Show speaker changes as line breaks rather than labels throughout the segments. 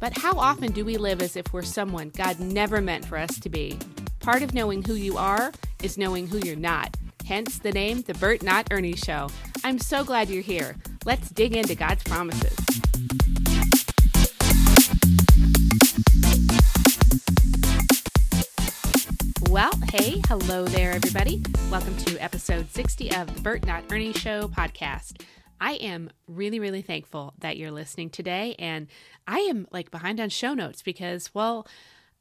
But how often do we live as if we're someone God never meant for us to be? Part of knowing who you are is knowing who you're not. Hence the name, The Bert Not Ernie Show. I'm so glad you're here. Let's dig into God's promises. Well, hey, hello there, everybody. Welcome to episode 60 of the Bert Not Ernie Show podcast. I am really, really thankful that you're listening today. And I am like behind on show notes because, well,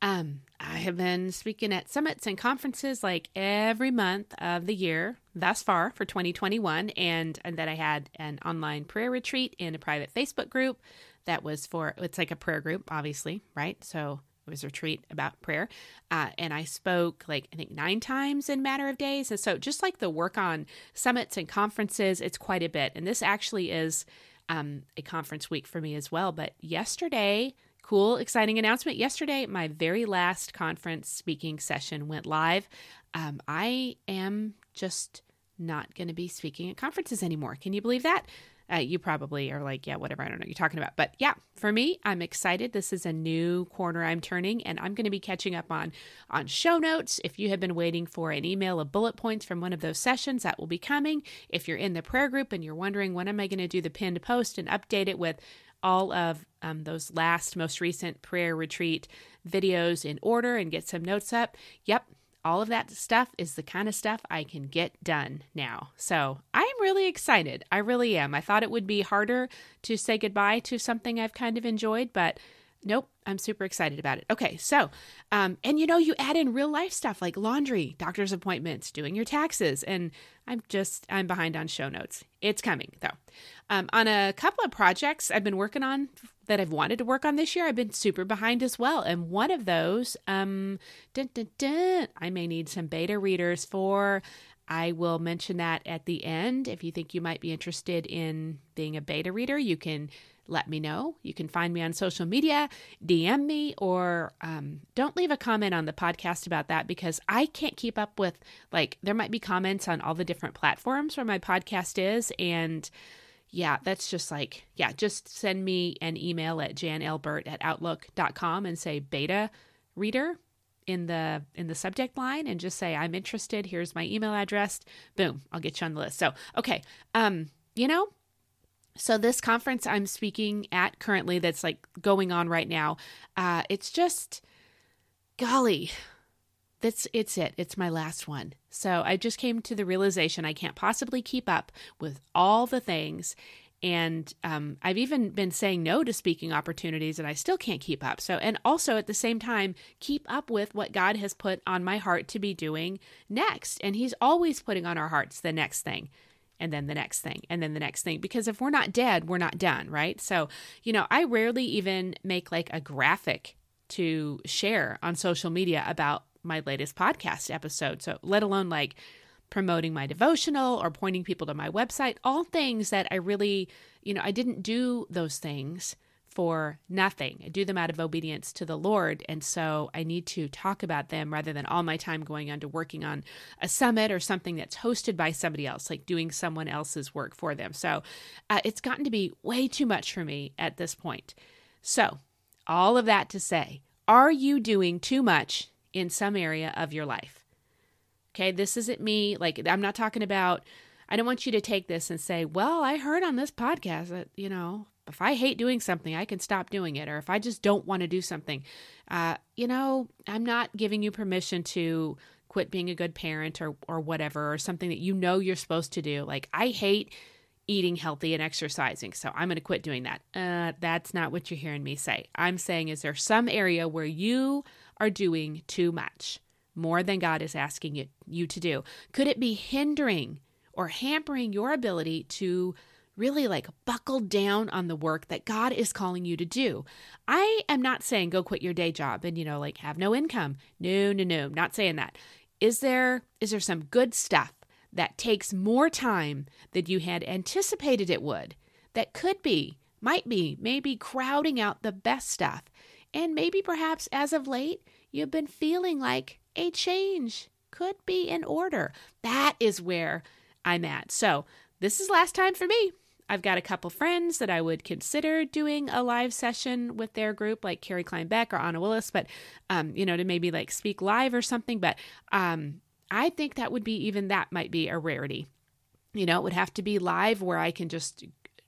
um, I have been speaking at summits and conferences like every month of the year thus far for 2021. And, and then I had an online prayer retreat in a private Facebook group that was for, it's like a prayer group, obviously, right? So it was a retreat about prayer. Uh, and I spoke like, I think nine times in matter of days. And so just like the work on summits and conferences, it's quite a bit. And this actually is um, a conference week for me as well. But yesterday, cool, exciting announcement. Yesterday, my very last conference speaking session went live. Um, I am just not going to be speaking at conferences anymore. Can you believe that? Uh, you probably are like, yeah, whatever. I don't know what you're talking about. But yeah, for me, I'm excited. This is a new corner I'm turning, and I'm going to be catching up on on show notes. If you have been waiting for an email of bullet points from one of those sessions, that will be coming. If you're in the prayer group and you're wondering when am I going to do the pinned post and update it with all of um, those last, most recent prayer retreat videos in order and get some notes up, yep, all of that stuff is the kind of stuff I can get done now. So I'm really excited. I really am. I thought it would be harder to say goodbye to something I've kind of enjoyed, but nope, I'm super excited about it. Okay, so, um, and you know, you add in real life stuff like laundry, doctor's appointments, doing your taxes, and I'm just, I'm behind on show notes. It's coming though. Um, on a couple of projects I've been working on that I've wanted to work on this year, I've been super behind as well. And one of those, um, dun, dun, dun, I may need some beta readers for. I will mention that at the end. If you think you might be interested in being a beta reader, you can let me know. You can find me on social media, DM me, or um, don't leave a comment on the podcast about that because I can't keep up with, like, there might be comments on all the different platforms where my podcast is. And yeah, that's just like, yeah, just send me an email at janlburt at outlook.com and say beta reader in the in the subject line and just say I'm interested. Here's my email address. Boom, I'll get you on the list. So, okay. Um, you know, so this conference I'm speaking at currently that's like going on right now, uh, it's just golly, that's it's it. It's my last one. So I just came to the realization I can't possibly keep up with all the things. And um, I've even been saying no to speaking opportunities, and I still can't keep up. So, and also at the same time, keep up with what God has put on my heart to be doing next. And He's always putting on our hearts the next thing and then the next thing and then the next thing because if we're not dead we're not done right so you know i rarely even make like a graphic to share on social media about my latest podcast episode. So, let alone like promoting my devotional or pointing people to my website, all things that I really, you know, I didn't do those things for nothing. I do them out of obedience to the Lord. And so I need to talk about them rather than all my time going on to working on a summit or something that's hosted by somebody else, like doing someone else's work for them. So uh, it's gotten to be way too much for me at this point. So, all of that to say, are you doing too much in some area of your life. Okay, this isn't me. Like, I'm not talking about, I don't want you to take this and say, well, I heard on this podcast that, you know, if I hate doing something, I can stop doing it. Or if I just don't want to do something, uh, you know, I'm not giving you permission to quit being a good parent or, or whatever, or something that you know you're supposed to do. Like, I hate eating healthy and exercising, so I'm going to quit doing that. Uh, that's not what you're hearing me say. I'm saying, is there some area where you are doing too much, more than God is asking you, you to do? Could it be hindering or hampering your ability to really like buckle down on the work that God is calling you to do. I am not saying go quit your day job and, you know, like have no income. No, no, no, not saying that. Is there is there some good stuff that takes more time than you had anticipated it would? That could be, might be, maybe crowding out the best stuff. And maybe perhaps as of late, you've been feeling like a change could be in order. That is where I'm at. So, this is last time for me. I've got a couple friends that I would consider doing a live session with their group, like Carrie Klein Beck or Anna Willis, but um, you know, to maybe like speak live or something. But um, I think that would be even that might be a rarity. You know, it would have to be live where I can just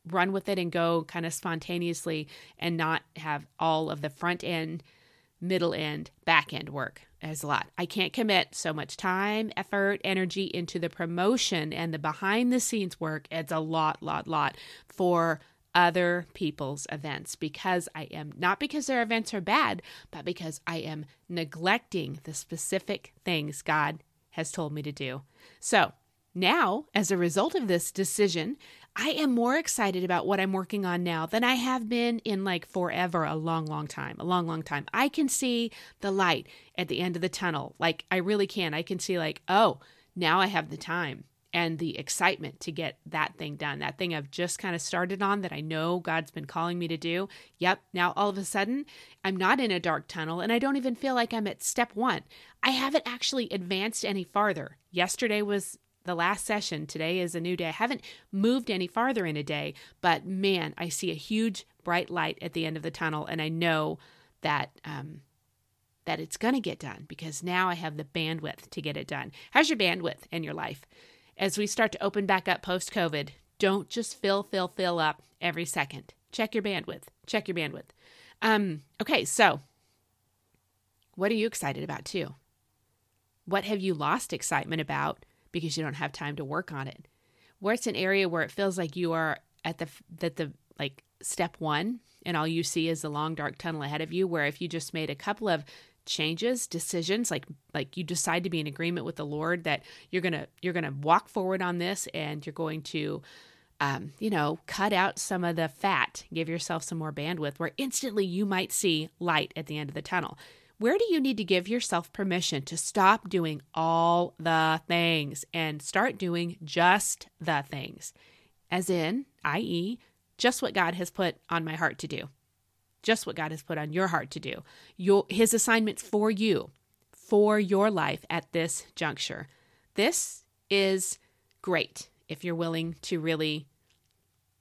run with it and go kind of spontaneously and not have all of the front end, middle end, back end work as a lot. I can't commit so much time, effort, energy into the promotion and the behind the scenes work. It's a lot, lot, lot for other people's events because I am not because their events are bad, but because I am neglecting the specific things God has told me to do. So, now, as a result of this decision, I am more excited about what I'm working on now than I have been in like forever, a long, long time, a long, long time. I can see the light at the end of the tunnel. Like, I really can. I can see, like, oh, now I have the time and the excitement to get that thing done. That thing I've just kind of started on that I know God's been calling me to do. Yep, now all of a sudden, I'm not in a dark tunnel and I don't even feel like I'm at step one. I haven't actually advanced any farther. Yesterday was the last session. Today is a new day. I haven't moved any farther in a day, but man, I see a huge bright light at the end of the tunnel, and I know that um, that it's going to get done because now I have the bandwidth to get it done. How's your bandwidth in your life? As we start to open back up post COVID, don't just fill, fill, fill up every second. Check your bandwidth. Check your bandwidth. Um, okay, so what are you excited about too? What have you lost excitement about because you don't have time to work on it. Where it's an area where it feels like you are at the that the like step 1 and all you see is the long dark tunnel ahead of you where if you just made a couple of changes decisions like like you decide to be in agreement with the lord that you're gonna you're gonna walk forward on this and you're going to um, you know cut out some of the fat give yourself some more bandwidth where instantly you might see light at the end of the tunnel where do you need to give yourself permission to stop doing all the things and start doing just the things? As in, i.e., just what God has put on my heart to do. Just what God has put on your heart to do. Your, his assignment for you, for your life at this juncture. This is great if you're willing to really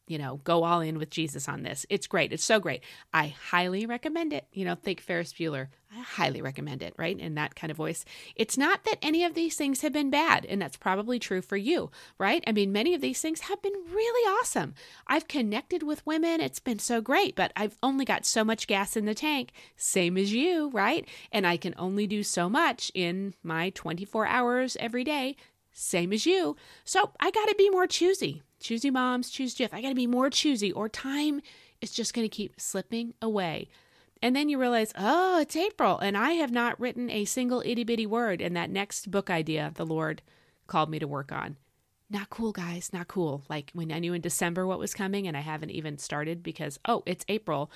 you know, go all in with Jesus on this. It's great. It's so great. I highly recommend it. You know, think Ferris Bueller. I highly recommend it, right? In that kind of voice. It's not that any of these things have been bad, and that's probably true for you, right? I mean, many of these things have been really awesome. I've connected with women. It's been so great, but I've only got so much gas in the tank, same as you, right? And I can only do so much in my 24 hours every day same as you. So I got to be more choosy. Choosy moms, choose Jif. I got to be more choosy, or time is just going to keep slipping away. And then you realize, oh, it's April, and I have not written a single itty bitty word in that next book idea the Lord called me to work on. Not cool, guys, not cool. Like when I knew in December what was coming and I haven't even started because, oh, it's April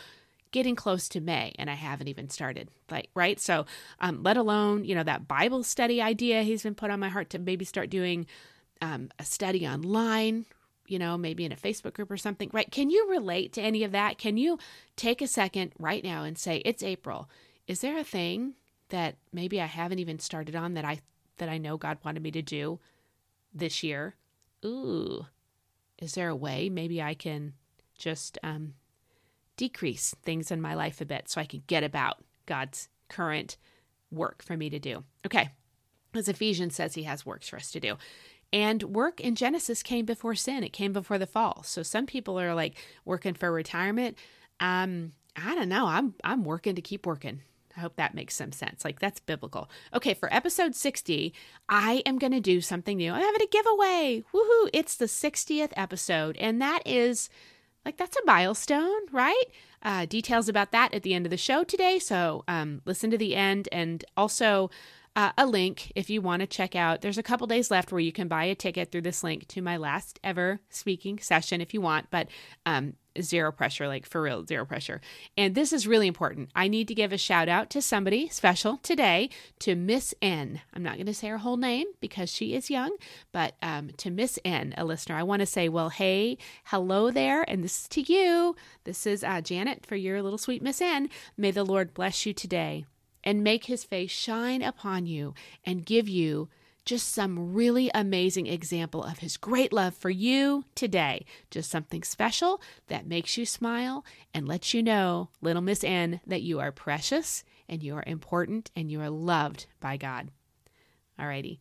getting close to May and I haven't even started. Like, right? So, um, let alone, you know, that Bible study idea he's been put on my heart to maybe start doing um, a study online, you know, maybe in a Facebook group or something, right? Can you relate to any of that? Can you take a second right now and say, it's April. Is there a thing that maybe I haven't even started on that I that I know God wanted me to do this year? Ooh. Is there a way maybe I can just um, decrease things in my life a bit so I can get about God's current work for me to do. Okay, as Ephesians says, He has works for us to do. And work in Genesis came before sin, it came before the fall. So some people are like working for retirement. Um, I don't know. I'm I'm working to keep working. I hope that makes some sense. Like that's biblical. Okay, for episode 60, I am going to do something new. I'm having a giveaway. Woohoo! It's the 60th episode, and that is like that's a milestone, right? Uh, details about that at the end of the show today. So um, listen to the end. And also, uh, a link if you want to check out. There's a couple days left where you can buy a ticket through this link to my last ever speaking session if you want, but um, zero pressure, like for real, zero pressure. And this is really important. I need to give a shout out to somebody special today to Miss N. I'm not going to say her whole name because she is young, but um, to Miss N, a listener, I want to say, well, hey, hello there. And this is to you. This is uh, Janet for your little sweet Miss N. May the Lord bless you today and make his face shine upon you and give you just some really amazing example of his great love for you today. Just something special that makes you smile and lets you know, little Miss N, that you are precious and you are important and you are loved by God. Alrighty.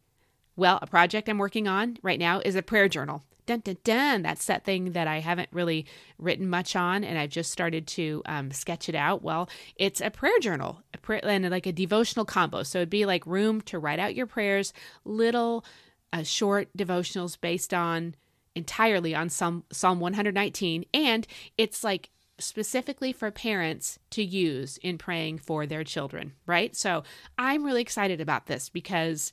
Well, a project I'm working on right now is a prayer journal dun dun dun. That's that thing that I haven't really written much on, and I've just started to um, sketch it out. Well, it's a prayer journal, a prayer, and like a devotional combo. So it'd be like room to write out your prayers, little uh, short devotionals based on entirely on Psalm Psalm 119, and it's like specifically for parents to use in praying for their children, right? So I'm really excited about this because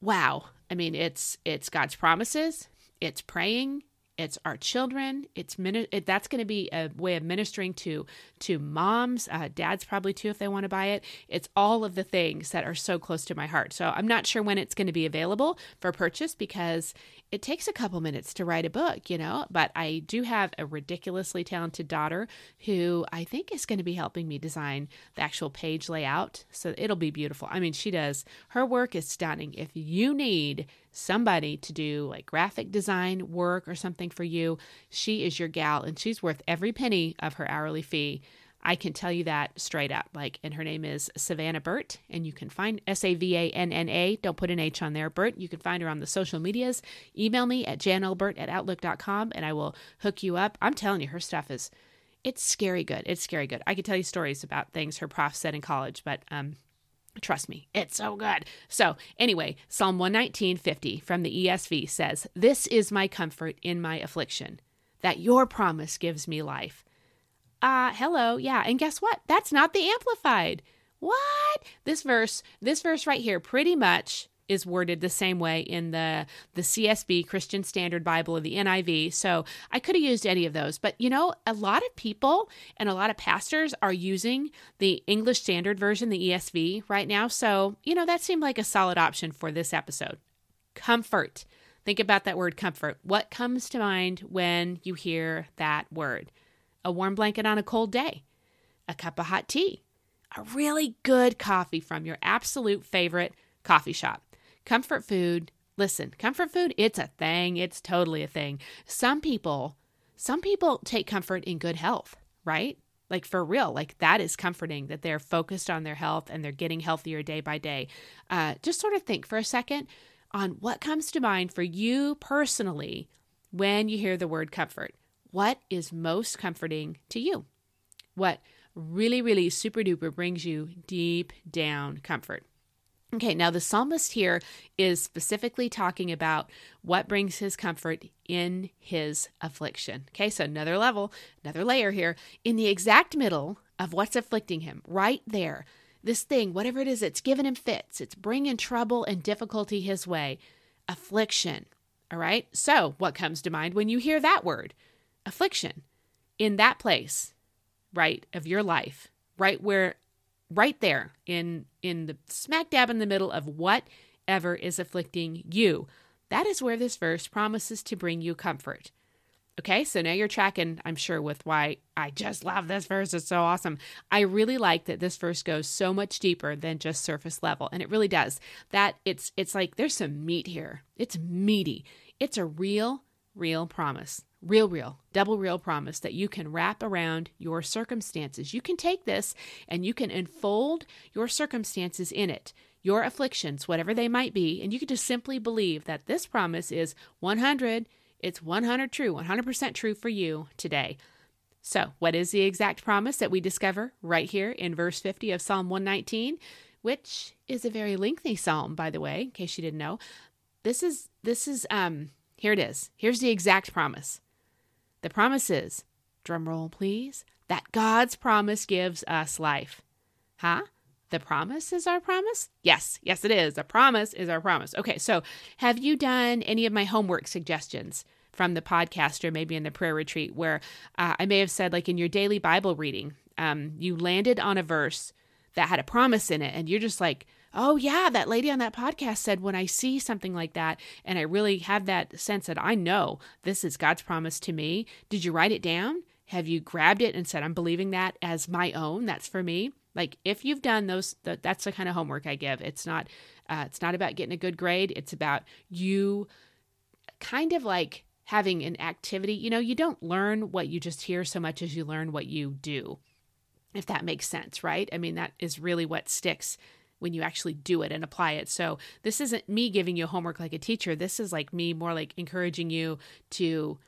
wow, I mean it's it's God's promises, it's praying it's our children it's it, that's going to be a way of ministering to to moms uh, dads probably too if they want to buy it it's all of the things that are so close to my heart so i'm not sure when it's going to be available for purchase because it takes a couple minutes to write a book, you know, but I do have a ridiculously talented daughter who I think is going to be helping me design the actual page layout. So it'll be beautiful. I mean, she does, her work is stunning. If you need somebody to do like graphic design work or something for you, she is your gal and she's worth every penny of her hourly fee. I can tell you that straight up. Like, and her name is Savannah Burt, and you can find S A V A N N A. Don't put an H on there, Burt. You can find her on the social medias. Email me at janlburt at outlook.com, and I will hook you up. I'm telling you, her stuff is, it's scary good. It's scary good. I could tell you stories about things her prof said in college, but um, Trust me, it's so good. So, anyway, Psalm 119:50 from the ESV says, "This is my comfort in my affliction, that your promise gives me life." uh, hello, yeah. And guess what? That's not the amplified. What? This verse, this verse right here, pretty much is worded the same way in the the CSB Christian Standard Bible or the NIV. So I could have used any of those, but you know, a lot of people and a lot of pastors are using the English Standard Version, the ESV, right now. So you know, that seemed like a solid option for this episode. Comfort. Think about that word comfort. What comes to mind when you hear that word? a warm blanket on a cold day, a cup of hot tea, a really good coffee from your absolute favorite coffee shop. Comfort food, listen, comfort food, it's a thing. It's totally a thing. Some people, some people take comfort in good health, right? Like for real, like that is comforting that they're focused on their health and they're getting healthier day by day. Uh, just sort of think for a second on what comes to mind for you personally when you hear the word comfort. What is most comforting to you? What really, really super duper brings you deep down comfort? Okay, now the psalmist here is specifically talking about what brings his comfort in his affliction. Okay, so another level, another layer here, in the exact middle of what's afflicting him, right there. This thing, whatever it is, it's giving him fits, it's bringing trouble and difficulty his way. Affliction. All right, so what comes to mind when you hear that word? affliction in that place, right, of your life, right where right there in in the smack dab in the middle of whatever is afflicting you. That is where this verse promises to bring you comfort. Okay, so now you're tracking, I'm sure, with why I just love this verse. It's so awesome. I really like that this verse goes so much deeper than just surface level, and it really does. That it's it's like there's some meat here. It's meaty. It's a real, real promise real, real, double real promise that you can wrap around your circumstances. You can take this and you can enfold your circumstances in it, your afflictions, whatever they might be, and you can just simply believe that this promise is 100, it's 100 true, 100% true for you today. So, what is the exact promise that we discover right here in verse 50 of Psalm 119, which is a very lengthy psalm by the way, in case you didn't know. This is this is um here it is. Here's the exact promise. The promise is, drum roll please, that God's promise gives us life. Huh? the promise is our promise? Yes, yes, it is. The promise is our promise. Okay, so have you done any of my homework suggestions from the podcast or maybe in the prayer retreat where uh, I may have said, like in your daily Bible reading, um, you landed on a verse that had a promise in it, and you're just like, oh, yeah, that lady on that podcast said, when I see something like that, and I really have that sense that I know this is God's promise to me, did you write it down? Have you grabbed it and said, I'm believing that as my own? That's for me. Like if you've done those, that's the kind of homework I give. It's not, uh, it's not about getting a good grade. It's about you kind of like having an activity. You know, you don't learn what you just hear so much as you learn what you do, if that makes sense, right? I mean, that is really what sticks when you actually do it and apply it. So this isn't me giving you homework like a teacher. This is like me more like encouraging you to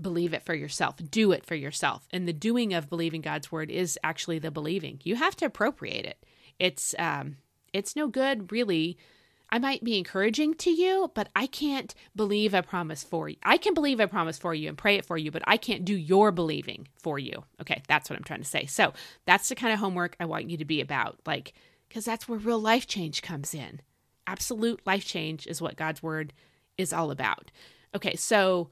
believe it for yourself, do it for yourself. And the doing of believing God's word is actually the believing. You have to appropriate it. It's um it's no good really. I might be encouraging to you, but I can't believe a promise for you. I can believe a promise for you and pray it for you, but I can't do your believing for you. Okay, that's what I'm trying to say. So, that's the kind of homework I want you to be about. Like because that's where real life change comes in. Absolute life change is what God's word is all about. Okay, so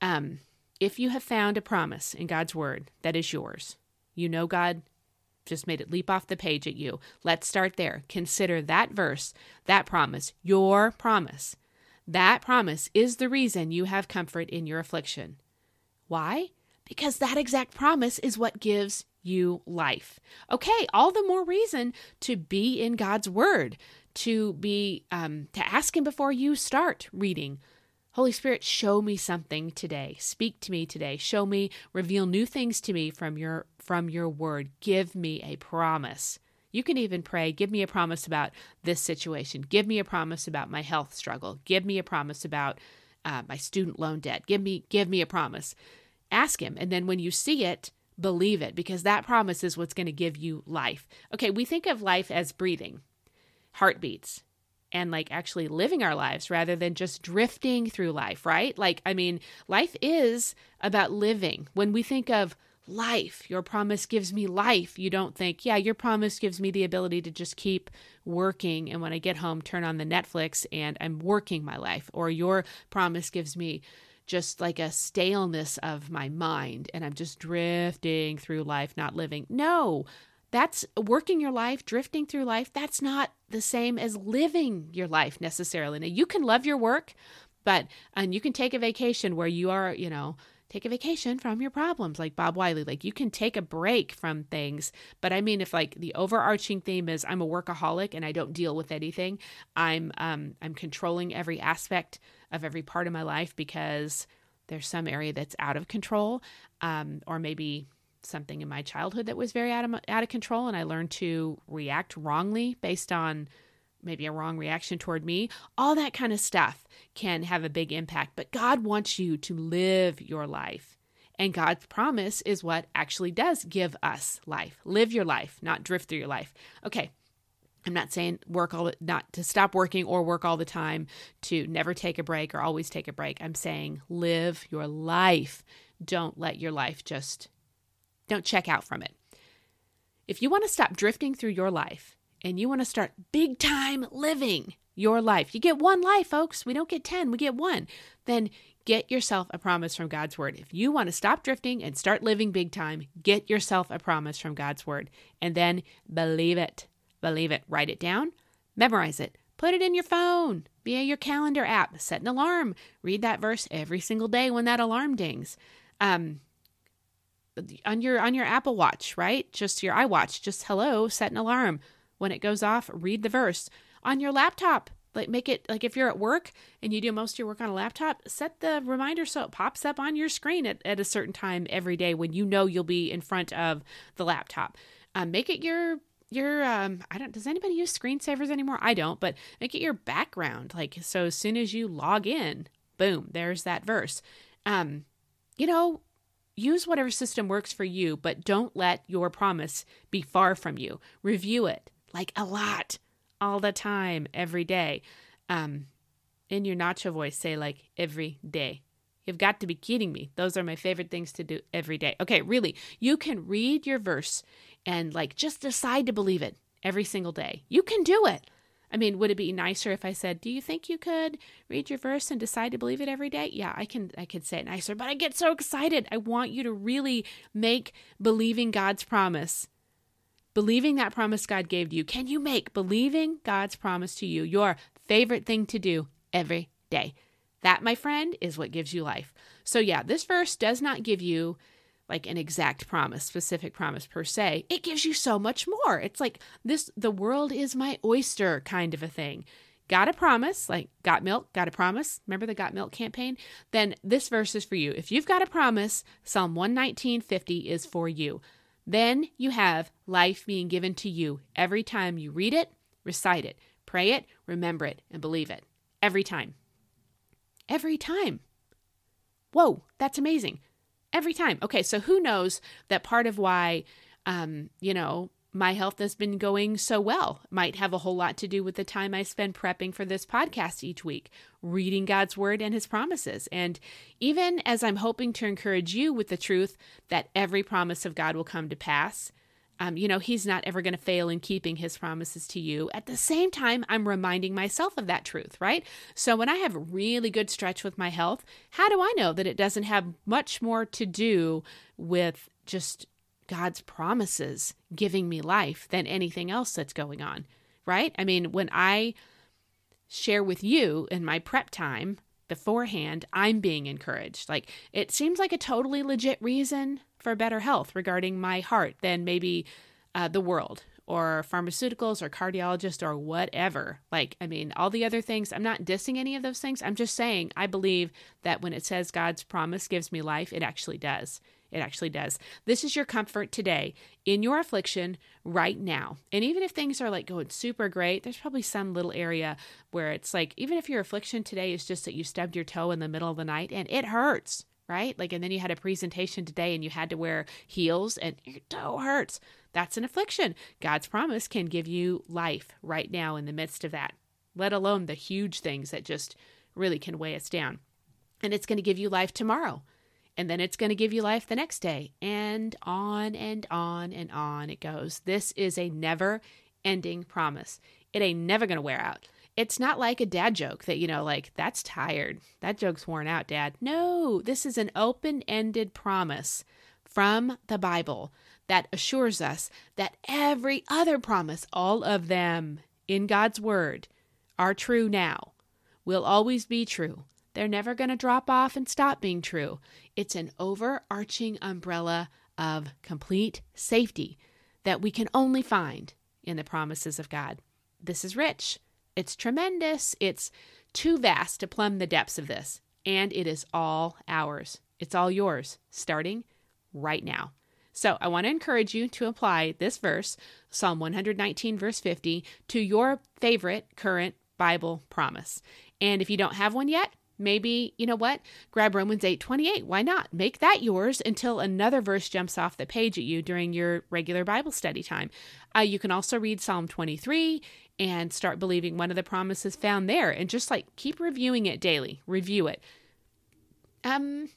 um if you have found a promise in God's word that is yours, you know God just made it leap off the page at you. Let's start there. Consider that verse, that promise, your promise. That promise is the reason you have comfort in your affliction. Why? Because that exact promise is what gives you life. Okay, all the more reason to be in God's Word, to be um, to ask Him before you start reading Holy Spirit, show me something today. Speak to me today. Show me, reveal new things to me from your from your word. Give me a promise. You can even pray, give me a promise about this situation. Give me a promise about my health struggle. Give me a promise about uh, my student loan debt. Give me give me a promise. Ask him, and then when you see it, believe it because that promise is what's going to give you life. Okay, we think of life as breathing, heartbeats and like actually living our lives rather than just drifting through life, right? Like, I mean, life is about living. When we think of life, your promise gives me life, you don't think, yeah, your promise gives me the ability to just keep working. And when I get home, turn on the Netflix and I'm working my life. Or your promise gives me just like a staleness of my mind and I'm just drifting through life, not living. No, that's working your life, drifting through life. That's not the same as living your life necessarily. Now, you can love your work, but and you can take a vacation where you are, you know, take a vacation from your problems like Bob Wiley. Like you can take a break from things. But I mean if like the overarching theme is I'm a workaholic and I don't deal with anything, I'm um I'm controlling every aspect of every part of my life because there's some area that's out of control. Um, or maybe something in my childhood that was very out of, out of control and I learned to react wrongly based on maybe a wrong reaction toward me. All that kind of stuff can have a big impact, but God wants you to live your life. And God's promise is what actually does give us life. Live your life, not drift through your life. Okay. I'm not saying work all the, not to stop working or work all the time, to never take a break or always take a break. I'm saying live your life. Don't let your life just don't check out from it. If you want to stop drifting through your life and you want to start big time living your life, you get one life, folks. We don't get 10, we get one. Then get yourself a promise from God's word. If you want to stop drifting and start living big time, get yourself a promise from God's word and then believe it. Believe it. Write it down, memorize it, put it in your phone via your calendar app, set an alarm, read that verse every single day when that alarm dings. Um, on your on your Apple Watch, right? Just your iWatch, just hello, set an alarm. When it goes off, read the verse. On your laptop, like make it like if you're at work and you do most of your work on a laptop, set the reminder so it pops up on your screen at, at a certain time every day when you know you'll be in front of the laptop. Um, make it your your um I don't does anybody use screensavers anymore? I don't, but make it your background. Like so as soon as you log in, boom, there's that verse. Um, you know, Use whatever system works for you, but don't let your promise be far from you. Review it like a lot, all the time, every day. Um, in your nacho voice, say like every day. You've got to be kidding me. Those are my favorite things to do every day. Okay, really, you can read your verse and like just decide to believe it every single day. You can do it. I mean, would it be nicer if I said, "Do you think you could read your verse and decide to believe it every day?" Yeah, I can I could say it nicer, but I get so excited. I want you to really make believing God's promise believing that promise God gave to you. Can you make believing God's promise to you your favorite thing to do every day? That, my friend, is what gives you life. So, yeah, this verse does not give you like an exact promise, specific promise per se. It gives you so much more. It's like this the world is my oyster kind of a thing. Got a promise, like got milk, got a promise. Remember the got milk campaign? Then this verse is for you. If you've got a promise, Psalm 119:50 is for you. Then you have life being given to you every time you read it, recite it, pray it, remember it, and believe it. Every time. Every time. Whoa, that's amazing every time. Okay, so who knows that part of why, um, you know, my health has been going so well might have a whole lot to do with the time I spend prepping for this podcast each week, reading God's word and his promises. And even as I'm hoping to encourage you with the truth that every promise of God will come to pass, um, you know, he's not ever going to fail in keeping his promises to you. At the same time, I'm reminding myself of that truth, right? So when I have a really good stretch with my health, how do I know that it doesn't have much more to do with just God's promises giving me life than anything else that's going on, right? I mean, when I share with you in my prep time beforehand, I'm being encouraged. Like, it seems like a totally legit reason for better health regarding my heart than maybe uh, the world or pharmaceuticals or cardiologist or whatever. Like, I mean, all the other things, I'm not dissing any of those things. I'm just saying I believe that when it says God's promise gives me life, it actually does. It actually does. This is your comfort today in your affliction right now. And even if things are like going super great, there's probably some little area where it's like, even if your affliction today is just that you stubbed your toe in the middle of the night and it hurts, right? Like, and then you had a presentation today and you had to wear heels and your toe hurts. That's an affliction. God's promise can give you life right now in the midst of that, let alone the huge things that just really can weigh us down. And it's going to give you life tomorrow and then it's going to give you life the next day. And on and on and on it goes. This is a never ending promise. It ain't never going to wear out. It's not like a dad joke that, you know, like, that's tired. That joke's worn out, dad. No, this is an open ended promise from the Bible that assures us that every other promise, all of them in God's Word, are true now, will always be true. They're never going to drop off and stop being true. It's an overarching umbrella of complete safety that we can only find in the promises of God. This is rich. It's tremendous. It's too vast to plumb the depths of this. And it is all ours. It's all yours, starting right now. So I want to encourage you to apply this verse, Psalm 119, verse 50, to your favorite current Bible promise. And if you don't have one yet, Maybe, you know what? Grab Romans 8:28. Why not? Make that yours until another verse jumps off the page at you during your regular Bible study time. Uh, you can also read Psalm 23 and start believing one of the promises found there and just like keep reviewing it daily. Review it. Um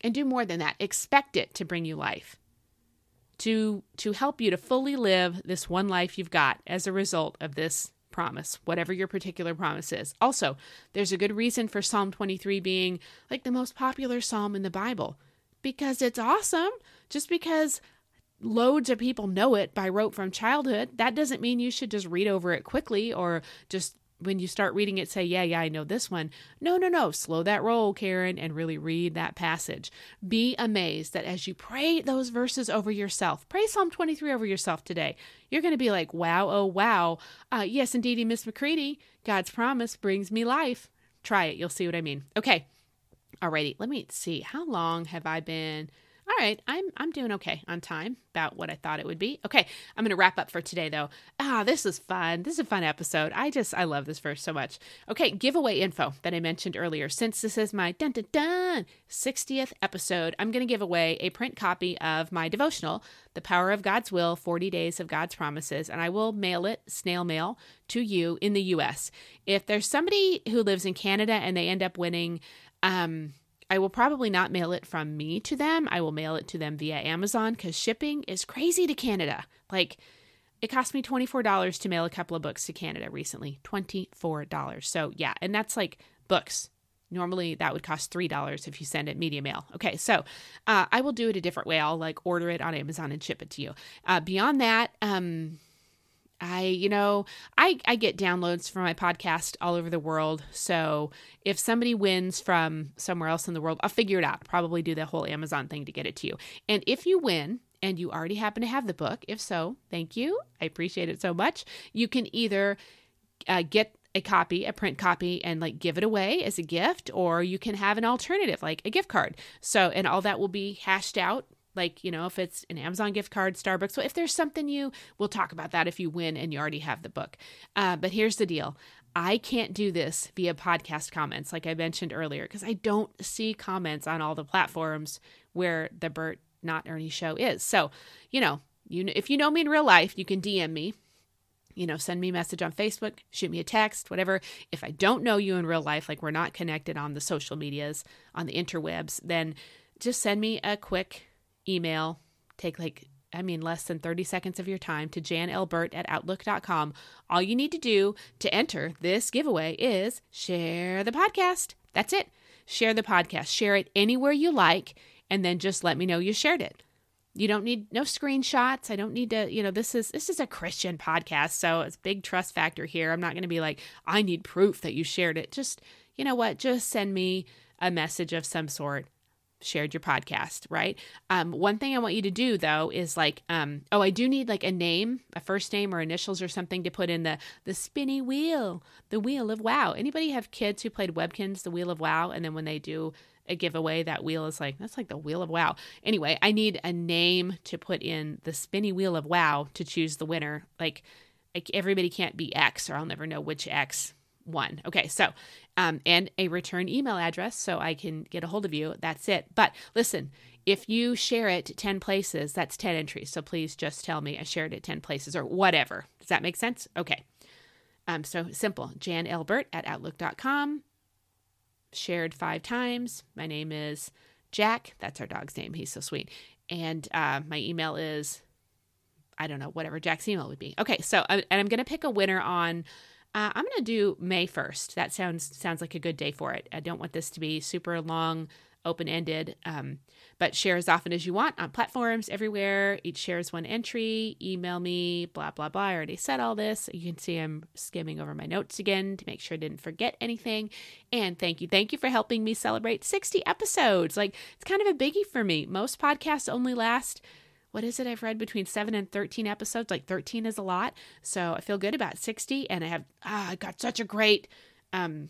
and do more than that. Expect it to bring you life. To to help you to fully live this one life you've got as a result of this promise, whatever your particular promise is. Also, there's a good reason for Psalm 23 being like the most popular psalm in the Bible because it's awesome. Just because loads of people know it by rote from childhood, that doesn't mean you should just read over it quickly or just when you start reading it, say, Yeah, yeah, I know this one. No, no, no. Slow that roll, Karen, and really read that passage. Be amazed that as you pray those verses over yourself, pray Psalm 23 over yourself today. You're going to be like, Wow, oh, wow. Uh, yes, indeedy, Miss McCready, God's promise brings me life. Try it. You'll see what I mean. Okay. Alrighty. Let me see. How long have I been? All right, I'm I'm doing okay on time, about what I thought it would be. Okay, I'm to wrap up for today though. Ah, this is fun. This is a fun episode. I just I love this verse so much. Okay, giveaway info that I mentioned earlier. Since this is my dun dun dun 60th episode, I'm to give away a print copy of my devotional, The Power of God's Will: 40 Days of God's Promises, and I will mail it snail mail to you in the US. If there's somebody who lives in Canada and they end up winning um I will probably not mail it from me to them. I will mail it to them via Amazon because shipping is crazy to Canada. Like, it cost me $24 to mail a couple of books to Canada recently. $24. So, yeah, and that's like books. Normally, that would cost $3 if you send it media mail. Okay, so uh, I will do it a different way. I'll like order it on Amazon and ship it to you. Uh, beyond that, um, I, you know, I, I get downloads from my podcast all over the world. So if somebody wins from somewhere else in the world, I'll figure it out. Probably do the whole Amazon thing to get it to you. And if you win, and you already happen to have the book, if so, thank you. I appreciate it so much. You can either uh, get a copy, a print copy, and like give it away as a gift, or you can have an alternative, like a gift card. So, and all that will be hashed out. Like, you know, if it's an Amazon gift card, Starbucks. If there's something you, we'll talk about that if you win and you already have the book. Uh, but here's the deal I can't do this via podcast comments, like I mentioned earlier, because I don't see comments on all the platforms where the Bert not Ernie show is. So, you know, you if you know me in real life, you can DM me. You know, send me a message on Facebook, shoot me a text, whatever. If I don't know you in real life, like we're not connected on the social medias, on the interwebs, then just send me a quick email. Take like I mean, less than 30 seconds of your time to janlburt at outlook.com. All you need to do to enter this giveaway is share the podcast. That's it. Share the podcast. Share it anywhere you like and then just let me know you shared it. You don't need no screenshots. I don't need to, you know, this is this is a Christian podcast, so it's big trust factor here. I'm not going to be like, I need proof that you shared it. Just, you know what? Just send me a message of some sort shared your podcast, right? Um, one thing I want you to do though is like, um, oh, I do need like a name, a first name or initials or something to put in the the spinny wheel, the wheel of wow. Anybody have kids who played Webkinz, the wheel of wow, and then when they do a giveaway. That wheel is like, that's like the wheel of wow. Anyway, I need a name to put in the spinny wheel of wow to choose the winner. Like, like everybody can't be X or I'll never know which X won. Okay, so, um, and a return email address so I can get a hold of you. That's it. But listen, if you share it 10 places, that's 10 entries. So please just tell me I shared it 10 places or whatever. Does that make sense? Okay. Um, so simple. Jan Elbert at outlook.com shared five times. My name is Jack. That's our dog's name. He's so sweet. And uh, my email is, I don't know, whatever Jack's email would be. Okay, so and I'm going to pick a winner on. Uh, I'm going to do May 1st. That sounds sounds like a good day for it. I don't want this to be super long open ended. Um, but share as often as you want on platforms everywhere. Each shares one entry. Email me, blah, blah, blah. I already said all this. You can see I'm skimming over my notes again to make sure I didn't forget anything. And thank you. Thank you for helping me celebrate 60 episodes. Like, it's kind of a biggie for me. Most podcasts only last what is it I've read between 7 and 13 episodes? Like 13 is a lot. So I feel good about 60 and I have ah I got such a great um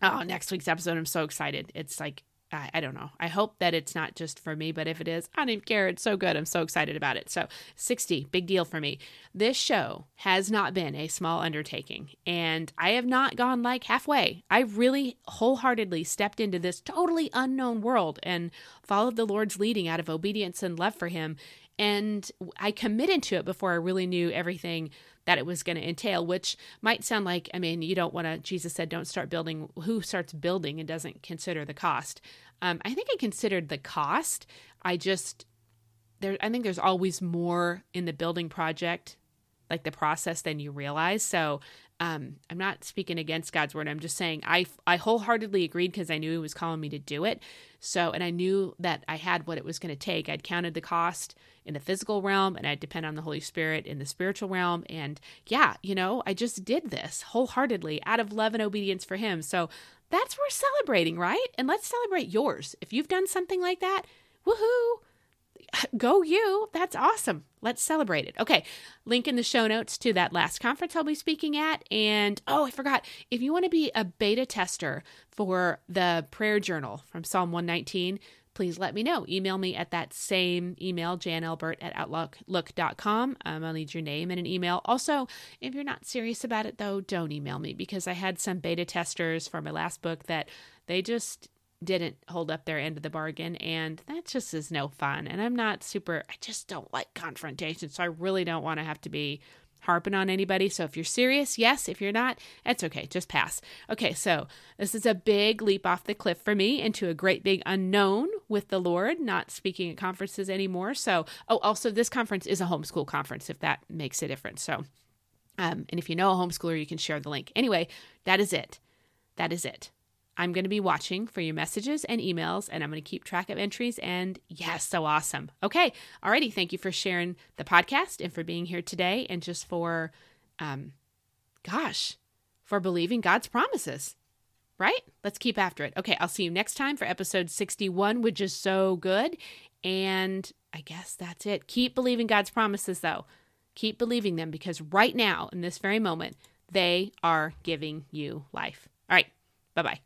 oh next week's episode. I'm so excited. It's like I, I, don't know. I hope that it's not just for me, but if it is, I don't even care. It's so good. I'm so excited about it. So, 60, big deal for me. This show has not been a small undertaking, and I have not gone like halfway. I really wholeheartedly stepped into this totally unknown world and followed the Lord's leading out of obedience and love for Him. And I committed to it before I really knew everything that it was going to entail, which might sound like, I mean, you don't want to, Jesus said, don't start building. Who starts building and doesn't consider the cost? Um, I think I considered the cost. I just, there, I think there's always more in the building project, like the process, than you realize. So um, I'm not speaking against God's word. I'm just saying I, I wholeheartedly agreed because I knew He was calling me to do it. So, and I knew that I had what it was going to take. I'd counted the cost in the physical realm and I'd depend on the Holy Spirit in the spiritual realm. And yeah, you know, I just did this wholeheartedly out of love and obedience for Him. So that's we're celebrating, right? And let's celebrate yours. If you've done something like that, woohoo! Go you. That's awesome. Let's celebrate it. Okay. Link in the show notes to that last conference I'll be speaking at. And oh, I forgot. If you want to be a beta tester for the prayer journal from Psalm 119, please let me know. Email me at that same email, janlburt at outlook.com. Um, I'll need your name and an email. Also, if you're not serious about it, though, don't email me because I had some beta testers for my last book that they just didn't hold up their end of the bargain and that just is no fun and i'm not super i just don't like confrontation so i really don't want to have to be harping on anybody. So if you're serious, yes. If you're not, it's okay. Just pass. Okay, so this is a big leap off the cliff for me into a great big unknown with the Lord, not speaking at conferences anymore. So, oh, also, this conference is a homeschool conference, if that makes a difference. So, um, and if you know a homeschooler, you can share the link. Anyway, that is it. That is it. I'm going to be watching for your messages and emails, and I'm going to keep track of entries. And yes, so awesome. Okay. Alrighty. Thank you for sharing the podcast and for being here today and just for, um, gosh, for believing God's promises. Right? Let's keep after it. Okay. I'll see you next time for episode 61, which is so good. And I guess that's it. Keep believing God's promises, though. Keep believing them because right now, in this very moment, they are giving you life. All right. Bye bye.